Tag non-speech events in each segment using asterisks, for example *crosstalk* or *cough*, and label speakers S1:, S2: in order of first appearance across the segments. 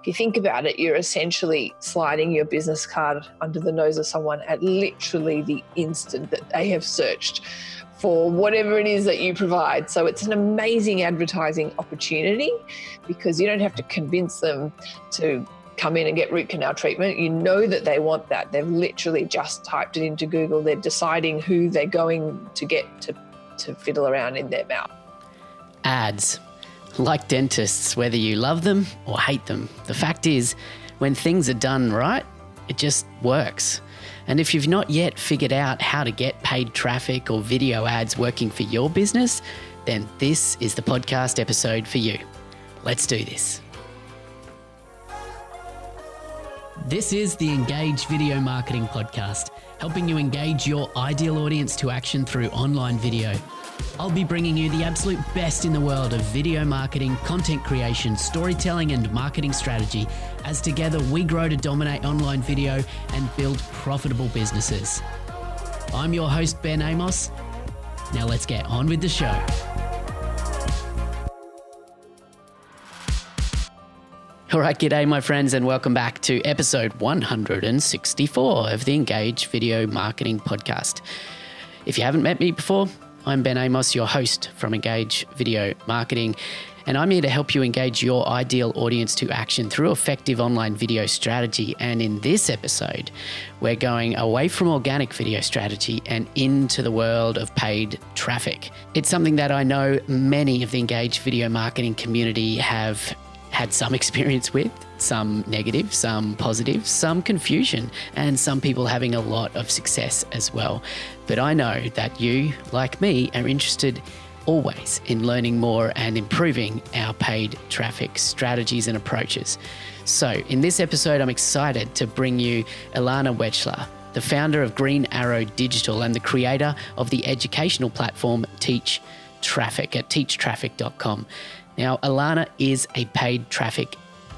S1: if you think about it, you're essentially sliding your business card under the nose of someone at literally the instant that they have searched for whatever it is that you provide. So it's an amazing advertising opportunity because you don't have to convince them to come in and get root canal treatment. You know that they want that. They've literally just typed it into Google. They're deciding who they're going to get to, to fiddle around in their mouth.
S2: Ads. Like dentists, whether you love them or hate them, the fact is, when things are done right, it just works. And if you've not yet figured out how to get paid traffic or video ads working for your business, then this is the podcast episode for you. Let's do this. This is the Engage Video Marketing Podcast, helping you engage your ideal audience to action through online video. I'll be bringing you the absolute best in the world of video marketing, content creation, storytelling, and marketing strategy as together we grow to dominate online video and build profitable businesses. I'm your host, Ben Amos. Now let's get on with the show. All right, g'day, my friends, and welcome back to episode 164 of the Engage Video Marketing Podcast. If you haven't met me before, I'm Ben Amos, your host from Engage Video Marketing, and I'm here to help you engage your ideal audience to action through effective online video strategy. And in this episode, we're going away from organic video strategy and into the world of paid traffic. It's something that I know many of the Engage Video Marketing community have had some *laughs* experience with, some negative, some positive, some confusion, and some people having a lot of success as well. But I know that you, like me, are interested always in learning more and improving our paid traffic strategies and approaches. So, in this episode, I'm excited to bring you Ilana Wechsler, the founder of Green Arrow Digital and the creator of the educational platform Teach Traffic at teachtraffic.com. Now, Ilana is a paid traffic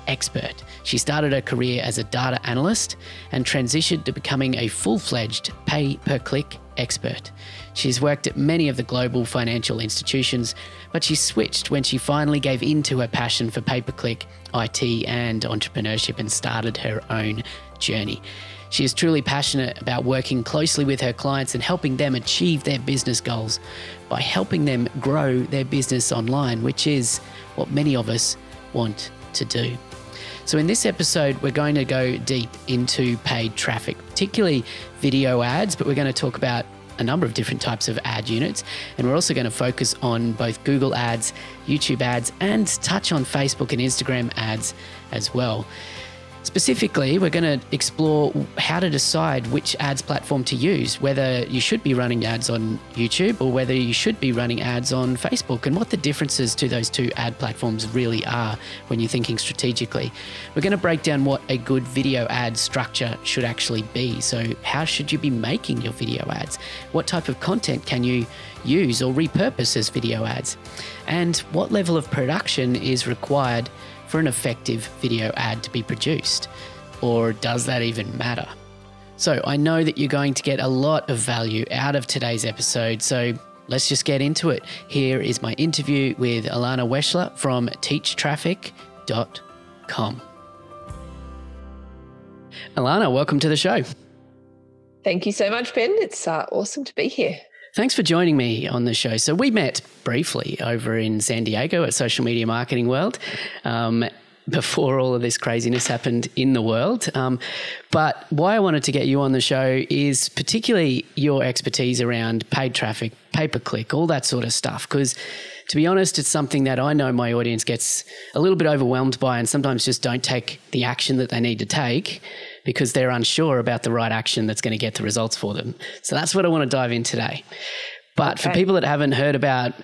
S2: expert. She started her career as a data analyst and transitioned to becoming a full fledged pay per click expert. She's worked at many of the global financial institutions, but she switched when she finally gave in to her passion for pay per click, IT, and entrepreneurship and started her own journey. She is truly passionate about working closely with her clients and helping them achieve their business goals by helping them grow their business online, which is what many of us want to do. So, in this episode, we're going to go deep into paid traffic, particularly video ads, but we're going to talk about a number of different types of ad units. And we're also going to focus on both Google ads, YouTube ads, and touch on Facebook and Instagram ads as well. Specifically, we're going to explore how to decide which ads platform to use, whether you should be running ads on YouTube or whether you should be running ads on Facebook, and what the differences to those two ad platforms really are when you're thinking strategically. We're going to break down what a good video ad structure should actually be. So, how should you be making your video ads? What type of content can you use or repurpose as video ads? And what level of production is required? for an effective video ad to be produced? Or does that even matter? So, I know that you're going to get a lot of value out of today's episode. So, let's just get into it. Here is my interview with Ilana Wechsler from teachtraffic.com. Ilana, welcome to the show.
S1: Thank you so much, Ben. It's uh, awesome to be here.
S2: Thanks for joining me on the show. So, we met briefly over in San Diego at Social Media Marketing World. Um, before all of this craziness happened in the world. Um, but why I wanted to get you on the show is particularly your expertise around paid traffic, pay per click, all that sort of stuff. Because to be honest, it's something that I know my audience gets a little bit overwhelmed by and sometimes just don't take the action that they need to take because they're unsure about the right action that's going to get the results for them. So that's what I want to dive in today. But okay. for people that haven't heard about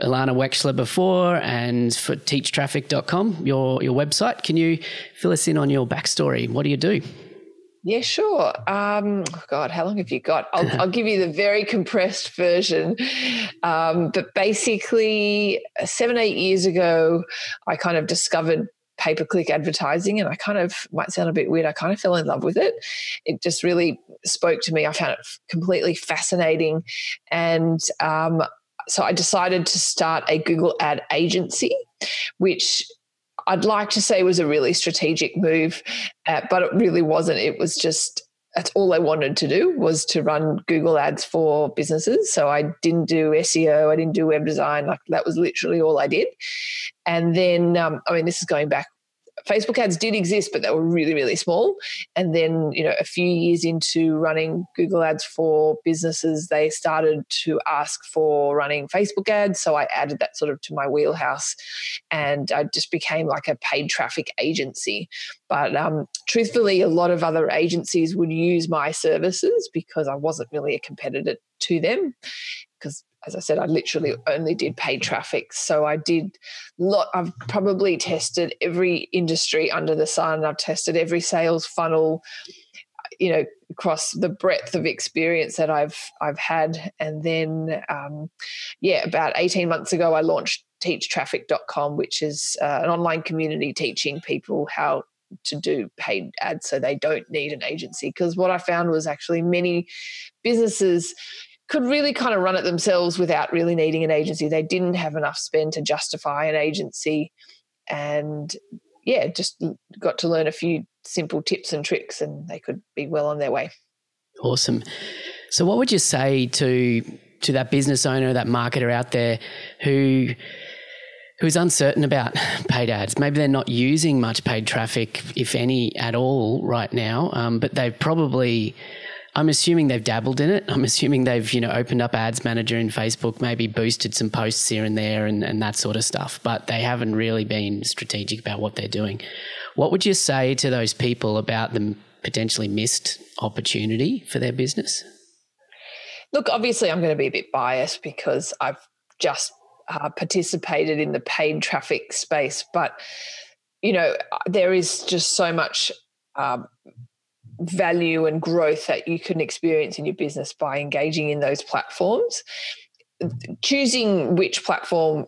S2: Ilana Wechsler before and for teachtraffic.com, your, your website, can you fill us in on your backstory? What do you do?
S1: Yeah, sure. Um, God, how long have you got? I'll, *laughs* I'll give you the very compressed version. Um, but basically, seven, eight years ago, I kind of discovered pay per click advertising, and I kind of might sound a bit weird. I kind of fell in love with it. It just really spoke to me. I found it completely fascinating, and um, so I decided to start a Google ad agency, which I'd like to say was a really strategic move, uh, but it really wasn't. It was just that's all I wanted to do was to run Google ads for businesses. So I didn't do SEO, I didn't do web design. Like that was literally all I did. And then, um, I mean, this is going back Facebook ads did exist, but they were really, really small. And then, you know, a few years into running Google ads for businesses, they started to ask for running Facebook ads. So I added that sort of to my wheelhouse and I just became like a paid traffic agency. But um, truthfully, a lot of other agencies would use my services because I wasn't really a competitor to them because as I said, I literally only did paid traffic. So I did lot. I've probably tested every industry under the sun. I've tested every sales funnel, you know, across the breadth of experience that I've I've had. And then, um, yeah, about eighteen months ago, I launched teachtraffic.com, which is uh, an online community teaching people how to do paid ads so they don't need an agency because what i found was actually many businesses could really kind of run it themselves without really needing an agency. They didn't have enough spend to justify an agency. And yeah, just got to learn a few simple tips and tricks and they could be well on their way.
S2: Awesome. So what would you say to to that business owner, that marketer out there who who's uncertain about *laughs* paid ads. Maybe they're not using much paid traffic, if any at all, right now, um, but they've probably I'm assuming they've dabbled in it. I'm assuming they've, you know, opened up ads manager in Facebook, maybe boosted some posts here and there and, and that sort of stuff, but they haven't really been strategic about what they're doing. What would you say to those people about the potentially missed opportunity for their business?
S1: Look, obviously, I'm going to be a bit biased because I've just uh, participated in the paid traffic space, but you know, there is just so much um, value and growth that you can experience in your business by engaging in those platforms. Choosing which platform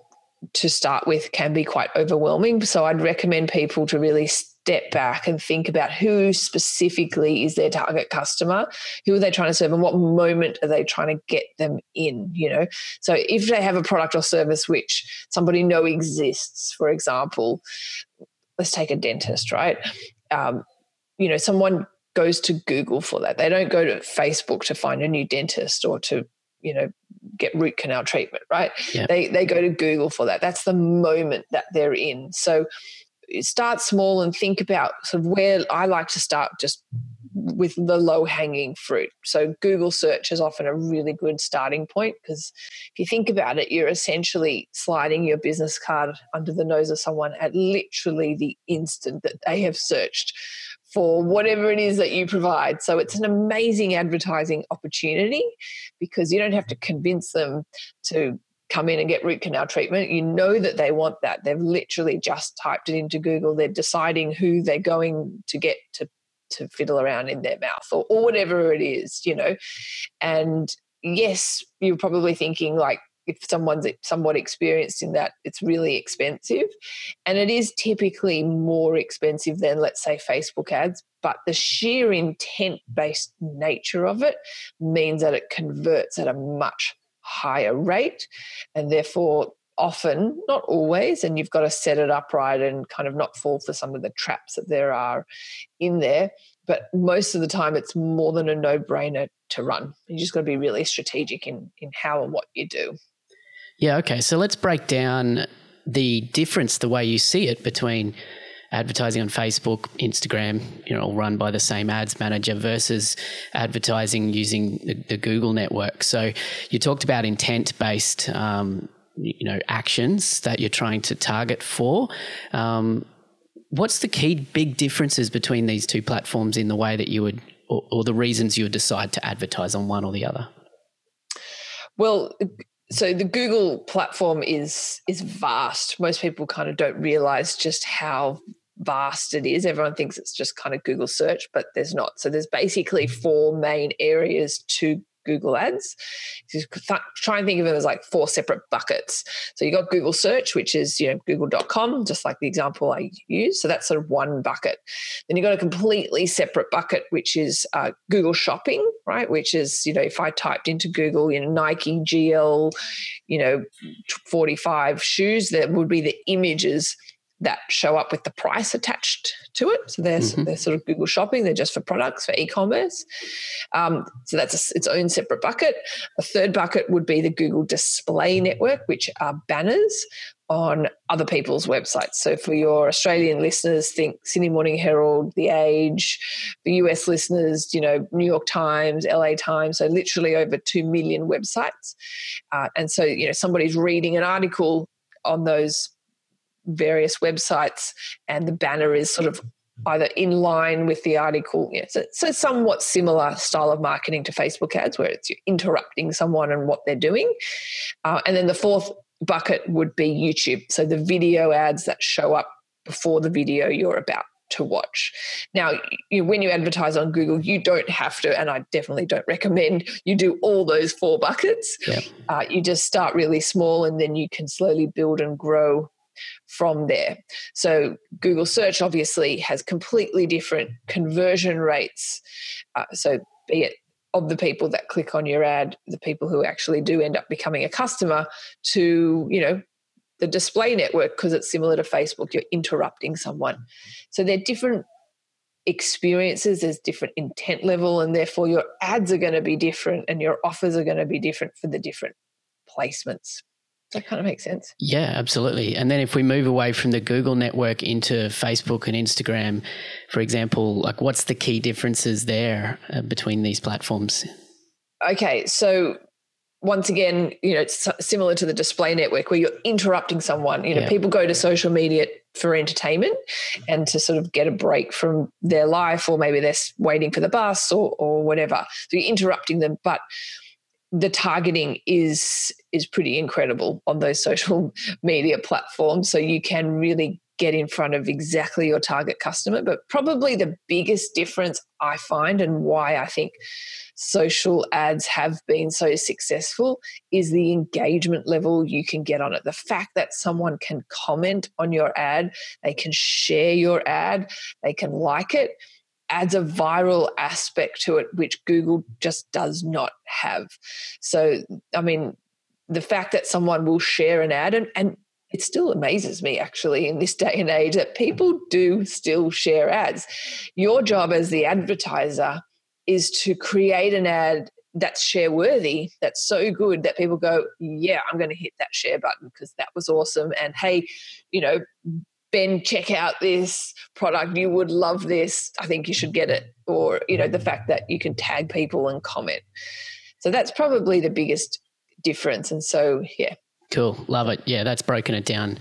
S1: to start with can be quite overwhelming. So I'd recommend people to really step back and think about who specifically is their target customer, who are they trying to serve, and what moment are they trying to get them in. You know, so if they have a product or service which somebody know exists, for example, let's take a dentist, right? Um, you know, someone goes to Google for that. They don't go to Facebook to find a new dentist or to, you know, get root canal treatment, right? Yep. They they go to Google for that. That's the moment that they're in. So start small and think about sort of where I like to start just with the low hanging fruit. So Google search is often a really good starting point because if you think about it, you're essentially sliding your business card under the nose of someone at literally the instant that they have searched for whatever it is that you provide. So it's an amazing advertising opportunity because you don't have to convince them to come in and get root canal treatment. You know that they want that. They've literally just typed it into Google. They're deciding who they're going to get to to fiddle around in their mouth or, or whatever it is, you know. And yes, you're probably thinking like if someone's somewhat experienced in that, it's really expensive. And it is typically more expensive than, let's say, Facebook ads. But the sheer intent based nature of it means that it converts at a much higher rate. And therefore, often, not always, and you've got to set it up right and kind of not fall for some of the traps that there are in there. But most of the time, it's more than a no brainer to run. You just got to be really strategic in, in how and what you do.
S2: Yeah, okay. So let's break down the difference, the way you see it between advertising on Facebook, Instagram, you know, all run by the same ads manager versus advertising using the, the Google network. So you talked about intent based, um, you know, actions that you're trying to target for. Um, what's the key big differences between these two platforms in the way that you would, or, or the reasons you would decide to advertise on one or the other?
S1: Well, so the Google platform is is vast. Most people kind of don't realize just how vast it is. Everyone thinks it's just kind of Google search, but there's not. So there's basically four main areas to Google Ads. Just try and think of them as like four separate buckets. So you got Google Search, which is you know Google.com, just like the example I use. So that's sort of one bucket. Then you've got a completely separate bucket, which is uh, Google Shopping, right? Which is you know if I typed into Google, you know Nike GL, you know 45 shoes, that would be the images that show up with the price attached to it. So they're, mm-hmm. they're sort of Google Shopping. They're just for products for e-commerce. Um, so that's a, its own separate bucket. A third bucket would be the Google Display Network, which are banners on other people's websites. So for your Australian listeners, think Sydney Morning Herald, The Age. For US listeners, you know, New York Times, LA Times. So literally over 2 million websites. Uh, and so, you know, somebody's reading an article on those various websites and the banner is sort of either in line with the article. Yeah, so, so somewhat similar style of marketing to Facebook ads where it's interrupting someone and what they're doing. Uh, and then the fourth bucket would be YouTube. So the video ads that show up before the video you're about to watch. Now, you, when you advertise on Google, you don't have to, and I definitely don't recommend you do all those four buckets. Yeah. Uh, you just start really small and then you can slowly build and grow from there. So, Google search obviously has completely different conversion rates. Uh, so, be it of the people that click on your ad, the people who actually do end up becoming a customer, to, you know, the display network because it's similar to Facebook, you're interrupting someone. So they're different experiences, there's different intent level, and therefore your ads are going to be different and your offers are going to be different for the different placements. That kind of makes sense.
S2: Yeah, absolutely. And then if we move away from the Google network into Facebook and Instagram, for example, like what's the key differences there uh, between these platforms?
S1: Okay, so once again, you know, it's similar to the display network where you're interrupting someone. You know, yeah. people go to social media for entertainment and to sort of get a break from their life, or maybe they're waiting for the bus or, or whatever. So you're interrupting them, but the targeting is is pretty incredible on those social *laughs* media platforms. So you can really get in front of exactly your target customer. But probably the biggest difference I find and why I think social ads have been so successful is the engagement level you can get on it. The fact that someone can comment on your ad, they can share your ad, they can like it adds a viral aspect to it, which Google just does not have. So, I mean, the fact that someone will share an ad, and, and it still amazes me actually in this day and age that people do still share ads. Your job as the advertiser is to create an ad that's share worthy, that's so good that people go, Yeah, I'm going to hit that share button because that was awesome. And hey, you know, Ben, check out this product. You would love this. I think you should get it. Or, you know, the fact that you can tag people and comment. So that's probably the biggest difference. And so, yeah.
S2: Cool. Love it. Yeah, that's broken it down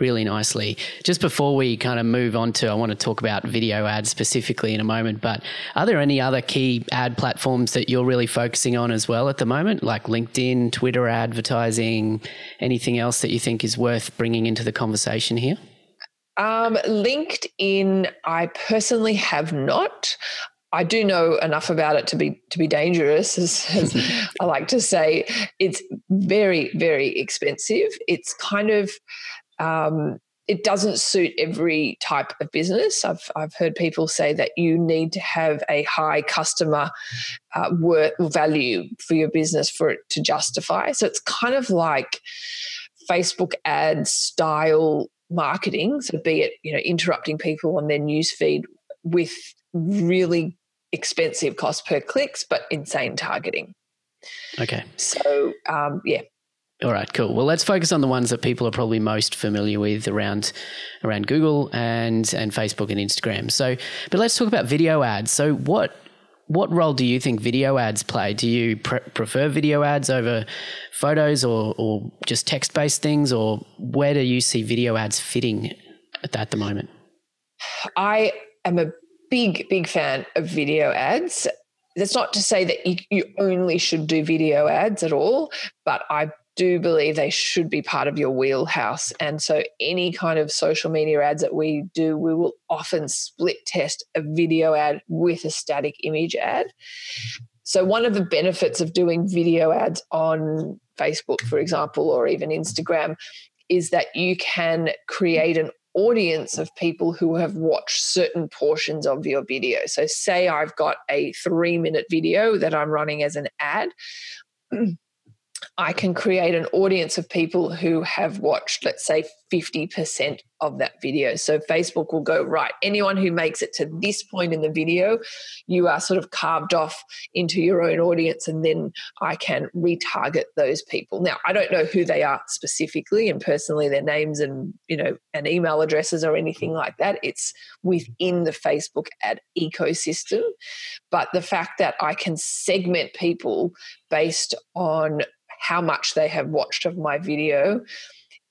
S2: really nicely. Just before we kind of move on to, I want to talk about video ads specifically in a moment, but are there any other key ad platforms that you're really focusing on as well at the moment, like LinkedIn, Twitter advertising, anything else that you think is worth bringing into the conversation here?
S1: Um, LinkedIn, I personally have not. I do know enough about it to be to be dangerous, *laughs* as, as *laughs* I like to say. It's very very expensive. It's kind of um, it doesn't suit every type of business. I've I've heard people say that you need to have a high customer uh, worth value for your business for it to justify. So it's kind of like Facebook ad style marketing, so be it you know interrupting people on their newsfeed with really expensive cost per clicks, but insane targeting.
S2: Okay.
S1: So um, yeah.
S2: All right, cool. Well, let's focus on the ones that people are probably most familiar with around around Google and and Facebook and Instagram. So, but let's talk about video ads. So, what what role do you think video ads play? Do you pre- prefer video ads over photos or, or just text based things, or where do you see video ads fitting at, at the moment?
S1: I am a big, big fan of video ads. That's not to say that you, you only should do video ads at all, but I do believe they should be part of your wheelhouse. And so, any kind of social media ads that we do, we will often split test a video ad with a static image ad. So, one of the benefits of doing video ads on Facebook, for example, or even Instagram, is that you can create an audience of people who have watched certain portions of your video. So, say I've got a three minute video that I'm running as an ad. *clears throat* I can create an audience of people who have watched, let's say, 50% of that video. So Facebook will go, right, anyone who makes it to this point in the video, you are sort of carved off into your own audience, and then I can retarget those people. Now, I don't know who they are specifically and personally, their names and, you know, and email addresses or anything like that. It's within the Facebook ad ecosystem. But the fact that I can segment people based on how much they have watched of my video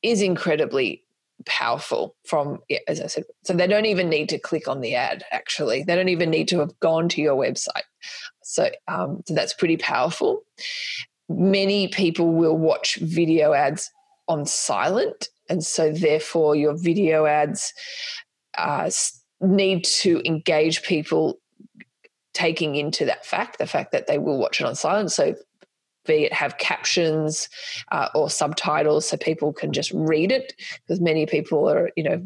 S1: is incredibly powerful from as i said so they don't even need to click on the ad actually. They don't even need to have gone to your website. So, um, so that's pretty powerful. Many people will watch video ads on silent and so therefore your video ads uh, need to engage people taking into that fact the fact that they will watch it on silent. So be it have captions uh, or subtitles so people can just read it because many people are you know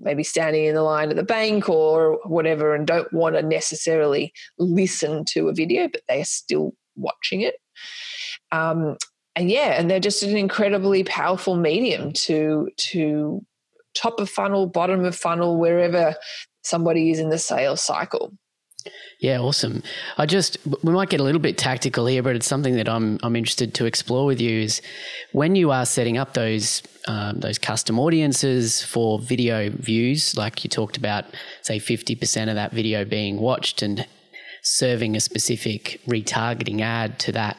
S1: maybe standing in the line at the bank or whatever and don't want to necessarily listen to a video but they are still watching it. Um, and yeah and they're just an incredibly powerful medium to to top of funnel bottom of funnel wherever somebody is in the sales cycle
S2: yeah, awesome. I just we might get a little bit tactical here, but it's something that I'm I'm interested to explore with you. Is when you are setting up those um, those custom audiences for video views, like you talked about, say fifty percent of that video being watched and serving a specific retargeting ad to that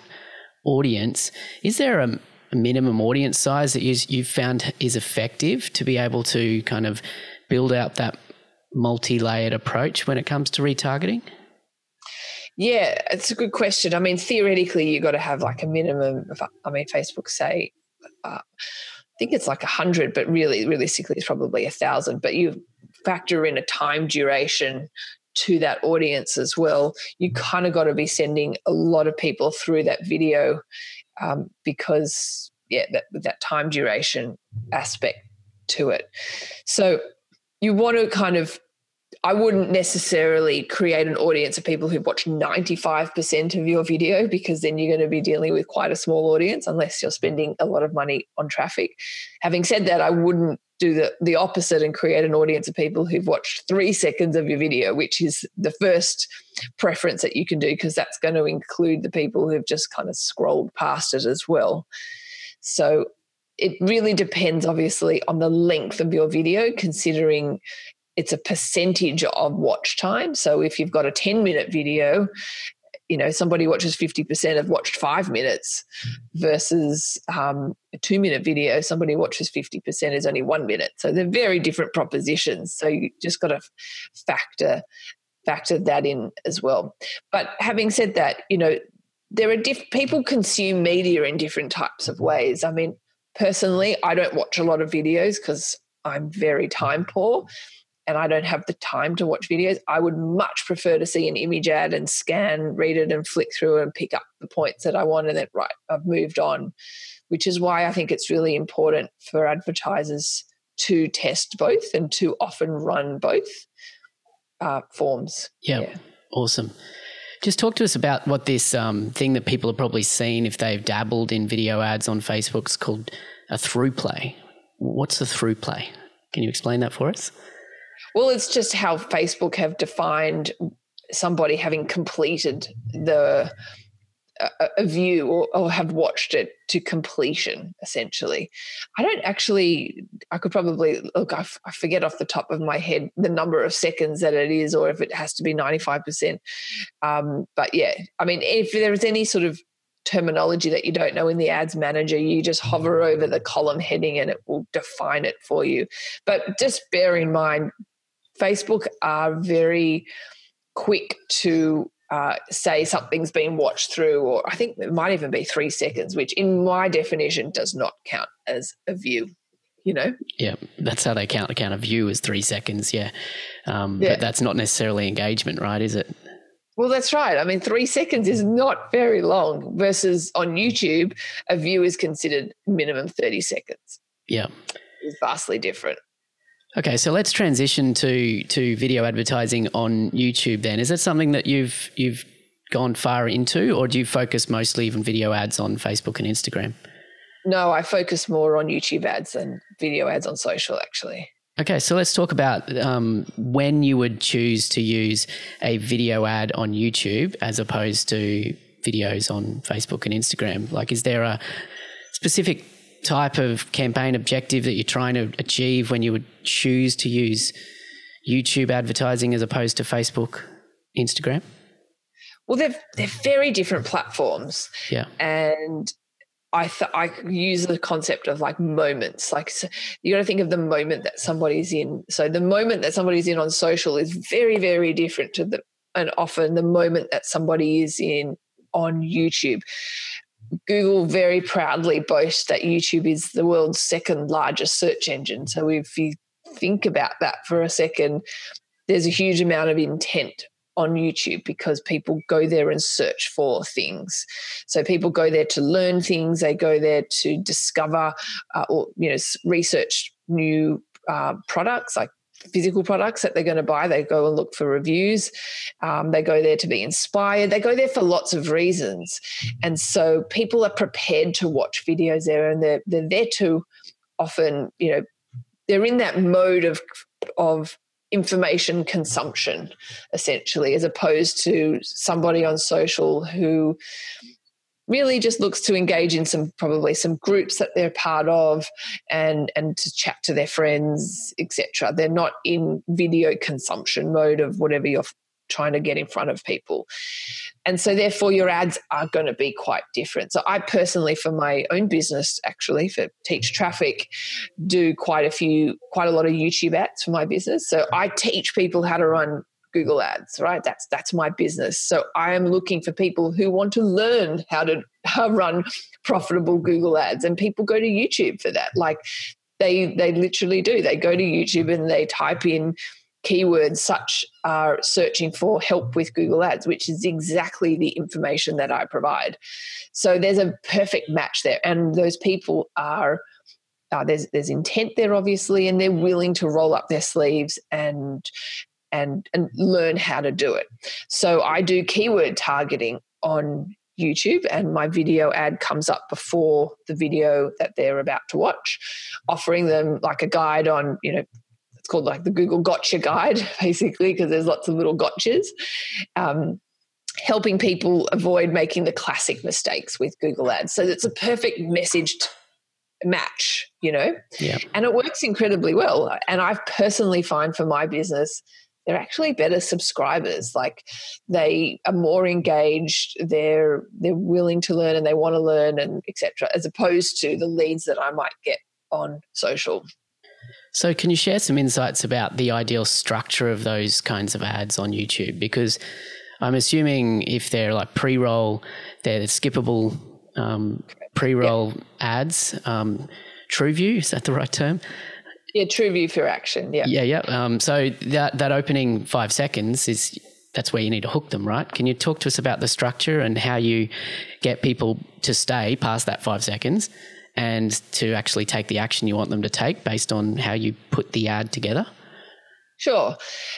S2: audience. Is there a, minimum audience size that you, you've found is effective to be able to kind of build out that multi-layered approach when it comes to retargeting?
S1: Yeah, it's a good question. I mean, theoretically, you've got to have like a minimum. Of, I mean, Facebook say, uh, I think it's like a hundred, but really, realistically, it's probably a thousand. But you factor in a time duration to that audience as well. You kind of got to be sending a lot of people through that video um, because, yeah, that that time duration aspect to it. So you want to kind of I wouldn't necessarily create an audience of people who watch 95% of your video because then you're going to be dealing with quite a small audience unless you're spending a lot of money on traffic. Having said that, I wouldn't do the, the opposite and create an audience of people who've watched three seconds of your video, which is the first preference that you can do because that's going to include the people who've just kind of scrolled past it as well. So it really depends, obviously, on the length of your video, considering it's a percentage of watch time. So if you've got a 10 minute video, you know, somebody watches 50% have watched five minutes versus um, a two minute video, somebody watches 50% is only one minute. So they're very different propositions. So you just got to factor factor that in as well. But having said that, you know, there are diff- people consume media in different types of ways. I mean, personally, I don't watch a lot of videos because I'm very time poor and I don't have the time to watch videos, I would much prefer to see an image ad and scan, read it, and flick through and pick up the points that I want. And then, right, I've moved on, which is why I think it's really important for advertisers to test both and to often run both uh, forms.
S2: Yeah, awesome. Just talk to us about what this um, thing that people have probably seen if they've dabbled in video ads on Facebook is called a ThroughPlay. What's a ThroughPlay? Can you explain that for us?
S1: Well, it's just how Facebook have defined somebody having completed the a, a view or, or, have watched it to completion essentially i don't actually i could probably look I, f- I forget off the top of my head the number of seconds that it is or if it has to be 95% um, but yeah i mean if there's any sort of terminology that you don't know in the ads manager, you just hover over the column heading and it will define it for you. But just bear in mind, Facebook are very quick to uh, say something's been watched through, or I think it might even be three seconds, which in my definition does not count as a view. You know?
S2: Yeah, that's how they count. A count a view as three seconds. Yeah. Um, yeah. But that's not necessarily engagement, right? Is it?
S1: Well, that's right. I mean, three seconds is not very long versus on YouTube, a view is considered minimum 30 seconds.
S2: Yeah.
S1: It's vastly different.
S2: Okay, so let's transition to to video advertising on YouTube. Then is that something that you've you've gone far into, or do you focus mostly even video ads on Facebook and Instagram?
S1: No, I focus more on YouTube ads than video ads on social, actually.
S2: Okay, so let's talk about um, when you would choose to use a video ad on YouTube as opposed to videos on Facebook and Instagram. Like, is there a specific type of campaign objective that you're trying to achieve when you would choose to use YouTube advertising as opposed to Facebook, Instagram?
S1: Well, they're they're very different platforms.
S2: Yeah,
S1: and I th- I use the concept of like moments. Like so you got to think of the moment that somebody's in. So the moment that somebody's in on social is very very different to the and often the moment that somebody is in on YouTube. Google very proudly boasts that YouTube is the world's second largest search engine. So if you think about that for a second, there's a huge amount of intent on YouTube because people go there and search for things. So people go there to learn things, they go there to discover uh, or you know research new uh, products like physical products that they're going to buy. They go and look for reviews. Um, they go there to be inspired. They go there for lots of reasons, and so people are prepared to watch videos there, and they're they're there to often you know they're in that mode of of information consumption essentially as opposed to somebody on social who really just looks to engage in some probably some groups that they're part of and and to chat to their friends etc they're not in video consumption mode of whatever you're trying to get in front of people. And so, therefore, your ads are going to be quite different. So, I personally, for my own business, actually, for Teach Traffic, do quite a few, quite a lot of YouTube ads for my business. So, I teach people how to run Google Ads, right? That's that's my business. So I am looking for people who want to learn how to how run profitable Google Ads, and people go to YouTube for that. Like they they literally do. They go to YouTube and they type in keywords such are searching for help with Google Ads, which is exactly the information that I provide. So there's a perfect match there, and those people are. Uh, there's there's intent there obviously and they're willing to roll up their sleeves and and and learn how to do it so i do keyword targeting on YouTube and my video ad comes up before the video that they're about to watch, offering them like a guide on, you know, it's called like the Google Gotcha Guide, *laughs* basically, because there's lots of little gotchas. Um, helping people avoid making the classic mistakes with Google Ads. So it's a perfect messaged match, you know?
S2: Yeah.
S1: And it works incredibly well. And I've personally find for my business, they're actually better subscribers like they are more engaged they're they're willing to learn and they want to learn and etc as opposed to the leads that i might get on social
S2: so, can you share some insights about the ideal structure of those kinds of ads on YouTube? Because I'm assuming if they're like pre roll, they're skippable um, pre roll ads. Um, TrueView, is that the right term?
S1: Yeah, TrueView for action. Yeah.
S2: Yeah, yeah. Um, so, that, that opening five seconds is that's where you need to hook them, right? Can you talk to us about the structure and how you get people to stay past that five seconds? and to actually take the action you want them to take based on how you put the ad together?
S1: Sure.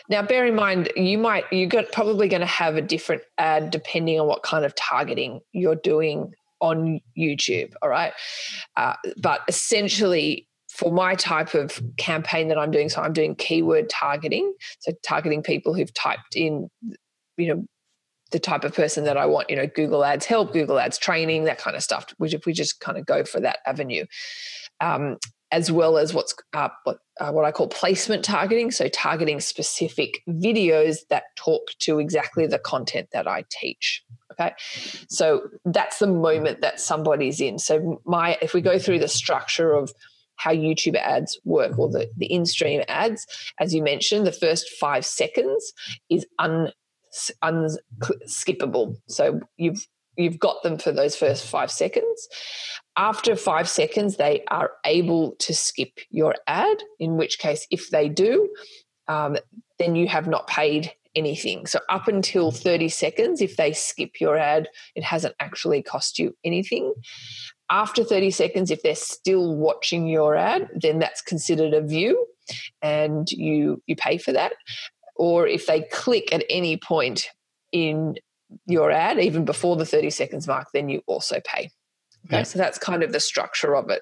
S1: Now, bear in mind, you might you're probably going to have a different ad depending on what kind of targeting you're doing on YouTube. All right, uh, but essentially, for my type of campaign that I'm doing, so I'm doing keyword targeting, so targeting people who've typed in, you know, the type of person that I want, you know, Google Ads help, Google Ads training, that kind of stuff, which if we just kind of go for that avenue. Um, as well as what's uh, what, uh, what I call placement targeting. So, targeting specific videos that talk to exactly the content that I teach. Okay, so that's the moment that somebody's in. So, my if we go through the structure of how YouTube ads work or the, the in stream ads, as you mentioned, the first five seconds is un unskippable. So you've you've got them for those first five seconds. After five seconds, they are able to skip your ad. In which case, if they do, um, then you have not paid anything. So up until 30 seconds, if they skip your ad, it hasn't actually cost you anything. After 30 seconds, if they're still watching your ad, then that's considered a view and you you pay for that or if they click at any point in your ad, even before the 30 seconds mark, then you also pay. Okay, yeah. so that's kind of the structure of it.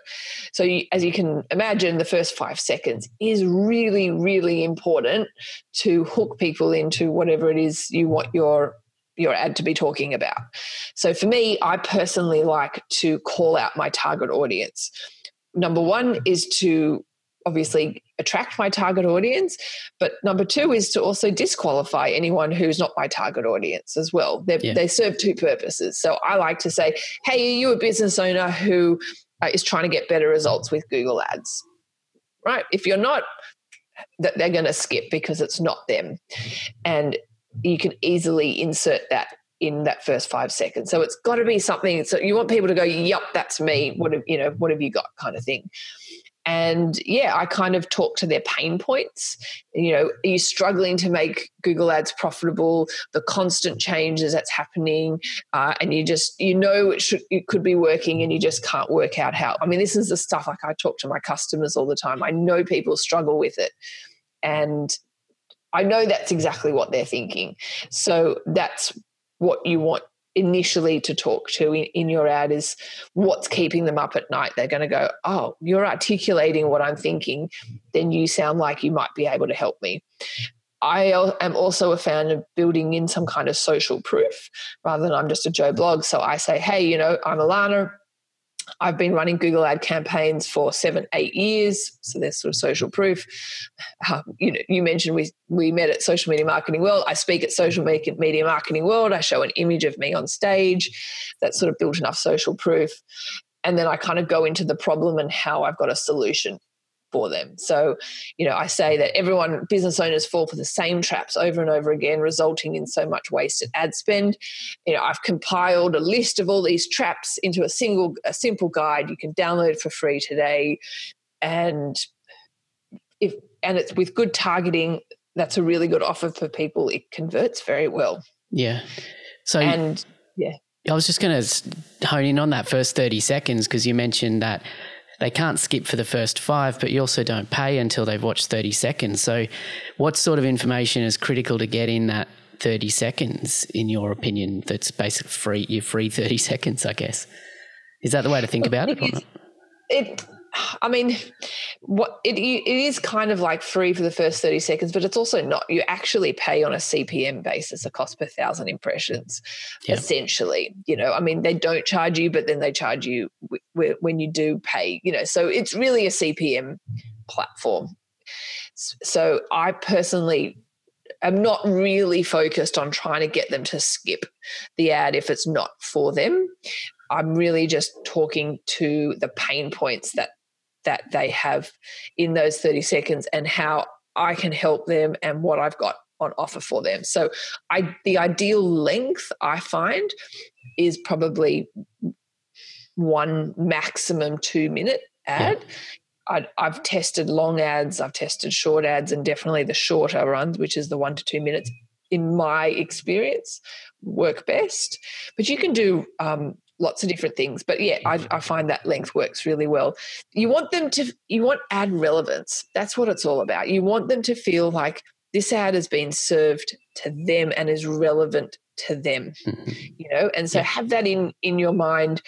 S1: So, you, as you can imagine, the first five seconds is really, really important to hook people into whatever it is you want your your ad to be talking about. So, for me, I personally like to call out my target audience. Number one is to obviously attract my target audience. But number two is to also disqualify anyone who's not my target audience as well. Yeah. They serve two purposes. So I like to say, hey, are you a business owner who uh, is trying to get better results with Google Ads? Right? If you're not, that they're going to skip because it's not them. And you can easily insert that in that first five seconds. So it's got to be something. So you want people to go, "Yep, that's me." What have you know? What have you got? Kind of thing. And yeah, I kind of talk to their pain points. You know, are you struggling to make Google Ads profitable? The constant changes that's happening, uh, and you just you know it should it could be working, and you just can't work out how. I mean, this is the stuff like I talk to my customers all the time. I know people struggle with it, and I know that's exactly what they're thinking. So that's what you want initially to talk to in, in, your ad is what's keeping them up at night. They're going to go, Oh, you're articulating what I'm thinking. Then you sound like you might be able to help me. I am also a fan of building in some kind of social proof rather than I'm just a Joe blog. So I say, Hey, you know, I'm Ilana. I've been running Google ad campaigns for seven, eight years. So there's sort of social proof. Um, you know, you mentioned we we met at Social Media Marketing World. I speak at Social Media Marketing World. I show an image of me on stage. That sort of built enough social proof. And then I kind of go into the problem and how I've got a solution for them. So, you know, I say that everyone, business owners fall for the same traps over and over again, resulting in so much wasted ad spend. You know, I've compiled a list of all these traps into a single, a simple guide you can download for free today. And if, and it's with good targeting, that's a really good offer for people. It converts very well.
S2: Yeah. So,
S1: and yeah.
S2: I was just going to hone in on that first 30 seconds because you mentioned that they can't skip for the first five, but you also don't pay until they've watched 30 seconds. So, what sort of information is critical to get in that 30 seconds, in your opinion, that's basically free, your free 30 *laughs* seconds, I guess? Is that the way to think about it?
S1: It, I mean, what it, it is kind of like free for the first 30 seconds, but it's also not. You actually pay on a CPM basis, a cost per thousand impressions, yeah. essentially. You know, I mean, they don't charge you, but then they charge you w- w- when you do pay, you know, so it's really a CPM platform. So I personally am not really focused on trying to get them to skip the ad if it's not for them. I'm really just talking to the pain points that that they have in those 30 seconds and how I can help them and what I've got on offer for them. So I the ideal length I find is probably one maximum 2 minute ad. Yeah. I, have tested long ads, I've tested short ads, and definitely the shorter runs, which is the one to two minutes, in my experience, work best. But you can do um, lots of different things. But yeah, I, I, find that length works really well. You want them to, you want ad relevance. That's what it's all about. You want them to feel like this ad has been served to them and is relevant to them. Mm-hmm. You know, and so yeah. have that in in your mind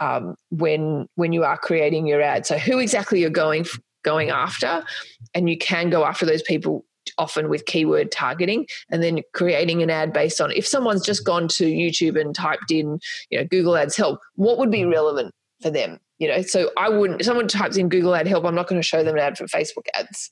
S1: um, when when you are creating your ad. So who exactly you're going going after, and you can go after those people often with keyword targeting and then creating an ad based on if someone's just gone to YouTube and typed in, you know, Google Ads help, what would be mm. relevant for them? You know, so I wouldn't, if someone types in Google ad help, I'm not going to show them an ad for Facebook ads.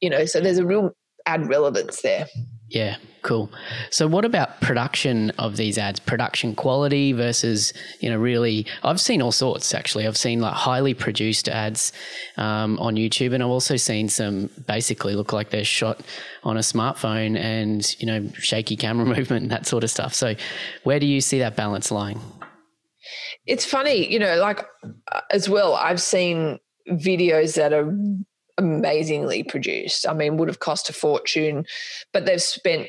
S1: You know, so there's a real ad relevance there.
S2: Yeah, cool. So, what about production of these ads? Production quality versus, you know, really, I've seen all sorts actually. I've seen like highly produced ads um, on YouTube, and I've also seen some basically look like they're shot on a smartphone and, you know, shaky camera *laughs* movement and that sort of stuff. So, where do you see that balance lying?
S1: It's funny, you know, like uh, as well, I've seen videos that are amazingly produced. I mean, would have cost a fortune, but they've spent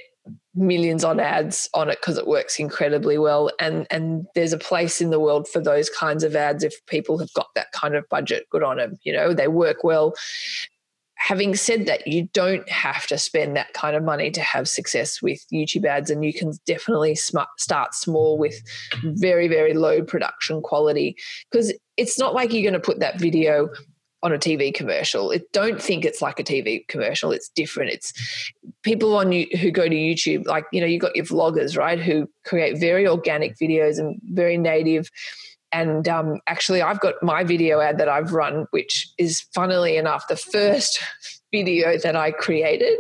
S1: millions on ads on it because it works incredibly well. And and there's a place in the world for those kinds of ads if people have got that kind of budget good on them you know they work well. Having said that, you don't have to spend that kind of money to have success with YouTube ads, and you can definitely start small with very, very low production quality. Because it's not like you're going to put that video on a TV commercial. It, don't think it's like a TV commercial. It's different. It's people on you who go to YouTube, like you know, you got your vloggers, right, who create very organic videos and very native and um, actually, I've got my video ad that I've run, which is funnily enough the first *laughs* video that I created,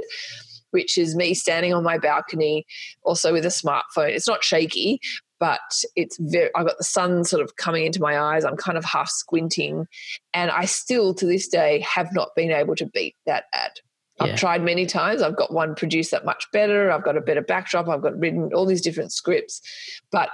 S1: which is me standing on my balcony, also with a smartphone. It's not shaky, but it's very, I've got the sun sort of coming into my eyes. I'm kind of half squinting. And I still, to this day, have not been able to beat that ad. Yeah. I've tried many times. I've got one produced that much better. I've got a better backdrop. I've got written all these different scripts. But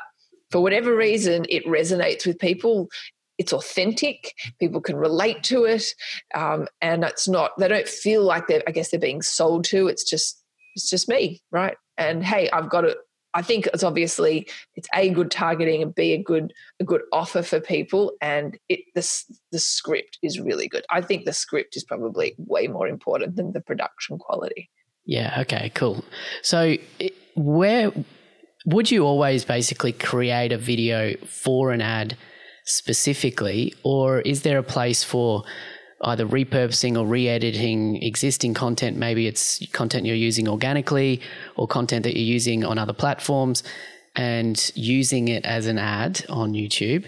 S1: for whatever reason, it resonates with people. It's authentic. People can relate to it, um, and it's not. They don't feel like they're. I guess they're being sold to. It's just. It's just me, right? And hey, I've got it. I think it's obviously it's a good targeting and b a good a good offer for people, and it the the script is really good. I think the script is probably way more important than the production quality.
S2: Yeah. Okay. Cool. So where would you always basically create a video for an ad specifically, or is there a place for either repurposing or re-editing existing content? Maybe it's content you're using organically or content that you're using on other platforms and using it as an ad on YouTube,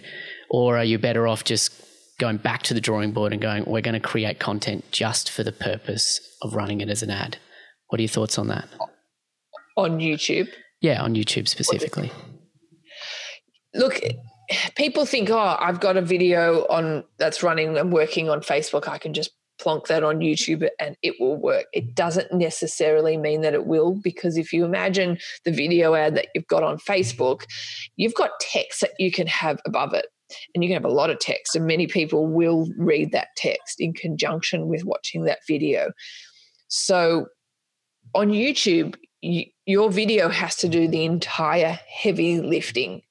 S2: or are you better off just going back to the drawing board and going, we're going to create content just for the purpose of running it as an ad? What are your thoughts on that?
S1: On YouTube?
S2: Yeah, on YouTube specifically.
S1: Look, people think, oh, I've got a video on that's running and working on Facebook. I can just plonk that on YouTube and it will work. It doesn't necessarily mean that it will, because if you imagine the video ad that you've got on Facebook, you've got text that you can have above it. And you can have a lot of text, and many people will read that text in conjunction with watching that video. So on YouTube, you, your video has to do the entire heavy lifting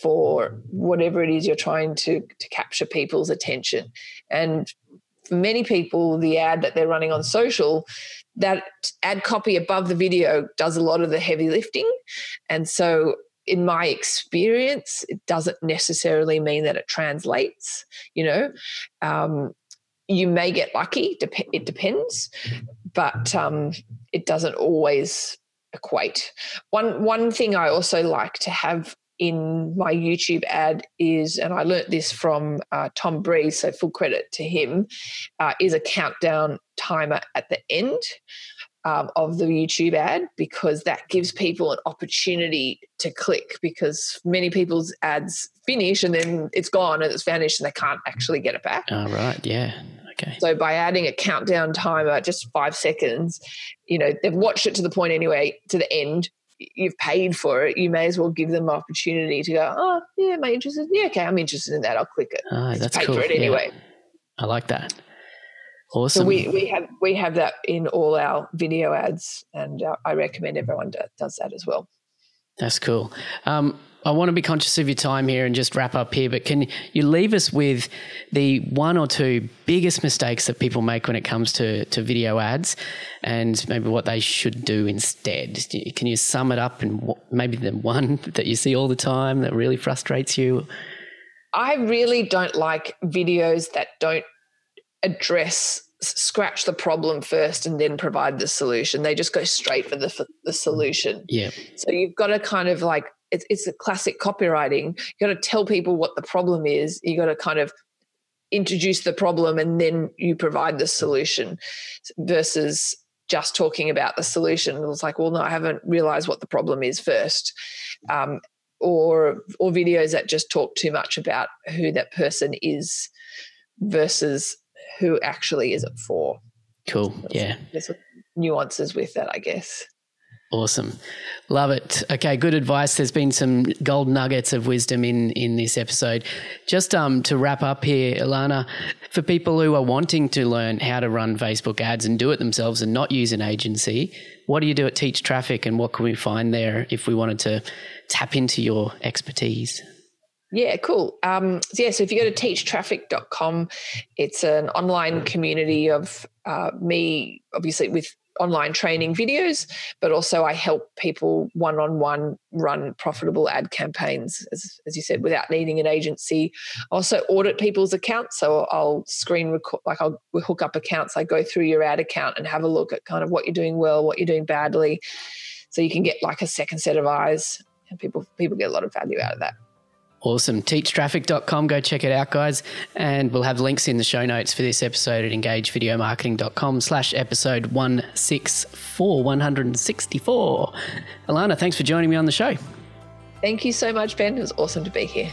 S1: for whatever it is you're trying to, to capture people's attention. And for many people, the ad that they're running on social, that ad copy above the video does a lot of the heavy lifting. And so in my experience, it doesn't necessarily mean that it translates. You know, um, you may get lucky; it depends, but um, it doesn't always equate. One one thing I also like to have in my YouTube ad is, and I learnt this from uh, Tom Breeze, so full credit to him, uh, is a countdown timer at the end. Um, of the YouTube ad because that gives people an opportunity to click because many people's ads finish and then it's gone and it's vanished and they can't actually get it back.
S2: Oh, right. Yeah. Okay.
S1: So by adding a countdown timer, just five seconds, you know, they've watched it to the point anyway, to the end. You've paid for it. You may as well give them an opportunity to go. Oh, yeah, am I interested? Yeah, okay, I'm interested in that. I'll click it.
S2: Oh, that's cool. for it anyway. Yeah. I like that. Awesome.
S1: So we, we have we have that in all our video ads, and uh, I recommend everyone does that as well.
S2: That's cool. Um, I want to be conscious of your time here and just wrap up here, but can you leave us with the one or two biggest mistakes that people make when it comes to, to video ads and maybe what they should do instead? Can you sum it up and maybe the one that you see all the time that really frustrates you?
S1: I really don't like videos that don't address scratch the problem first and then provide the solution. They just go straight for the for the solution.
S2: Yeah.
S1: So you've got to kind of like it's, it's a classic copywriting. You got to tell people what the problem is. You got to kind of introduce the problem and then you provide the solution versus just talking about the solution. It was like, well, no, I haven't realized what the problem is first. Um, or or videos that just talk too much about who that person is versus who actually is it for.
S2: Cool. Yeah.
S1: There's nuances with that, I guess.
S2: Awesome. Love it. Okay, good advice. There's been some gold nuggets of wisdom in in this episode. Just um to wrap up here, Ilana, for people who are wanting to learn how to run Facebook ads and do it themselves and not use an agency, what do you do at Teach Traffic and what can we find there if we wanted to tap into your expertise?
S1: Yeah, cool. Um, yeah, so if you go to teachtraffic.com, it's an online community of uh, me, obviously with online training videos, but also I help people one on one run profitable ad campaigns, as, as you said, without needing an agency. Also, audit people's accounts. So I'll screen record, like I'll hook up accounts. I go through your ad account and have a look at kind of what you're doing well, what you're doing badly. So you can get like a second set of eyes, and people people get a lot of value out of that.
S2: Awesome. Teachtraffic.com. Go check it out, guys. And we'll have links in the show notes for this episode at engagevideomarketing.com slash episode 164, 164. Ilana, thanks for joining me on the show.
S1: Thank you so much, Ben. It was awesome to be here.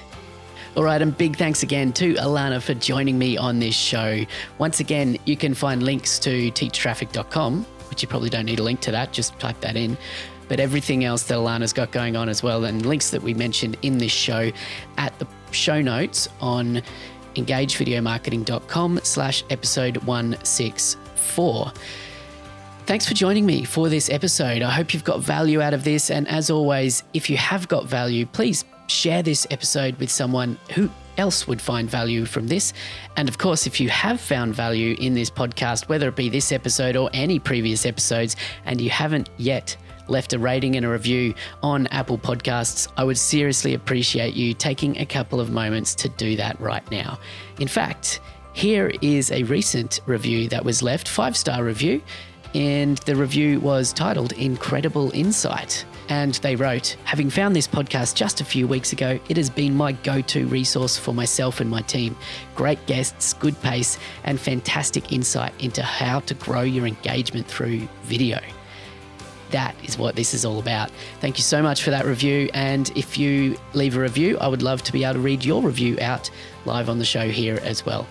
S2: All right, and big thanks again to Ilana for joining me on this show. Once again, you can find links to teachtraffic.com, which you probably don't need a link to that, just type that in but everything else that Ilana's got going on as well, and links that we mentioned in this show at the show notes on engagevideomarketing.com slash episode 164. Thanks for joining me for this episode. I hope you've got value out of this. And as always, if you have got value, please share this episode with someone who else would find value from this. And of course, if you have found value in this podcast, whether it be this episode or any previous episodes, and you haven't yet left a rating and a review on Apple Podcasts, I would seriously appreciate you taking a couple of moments to do that right now. In fact, here is a recent review that was left, five star review, and the review was titled Incredible Insight. And they wrote, Having found this podcast just a few weeks ago, it has been my go to resource for myself and my team. Great guests, good pace, and fantastic insight into how to grow your engagement through video that is what this is all about. Thank you so much for that review. And if you leave a review, I would love to be able to read your review out live on the show here as well.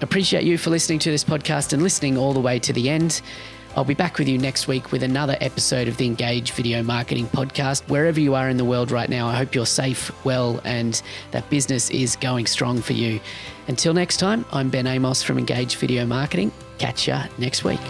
S2: Appreciate you for listening to this podcast and listening all the way to the end. I'll be back with you next week with another episode of the Engage Video Marketing Podcast. Wherever you are in the world right now, I hope you're safe, well, and that business is going strong for you. Until next time, I'm Ben Amos from Engage Video Marketing. Catch ya next week.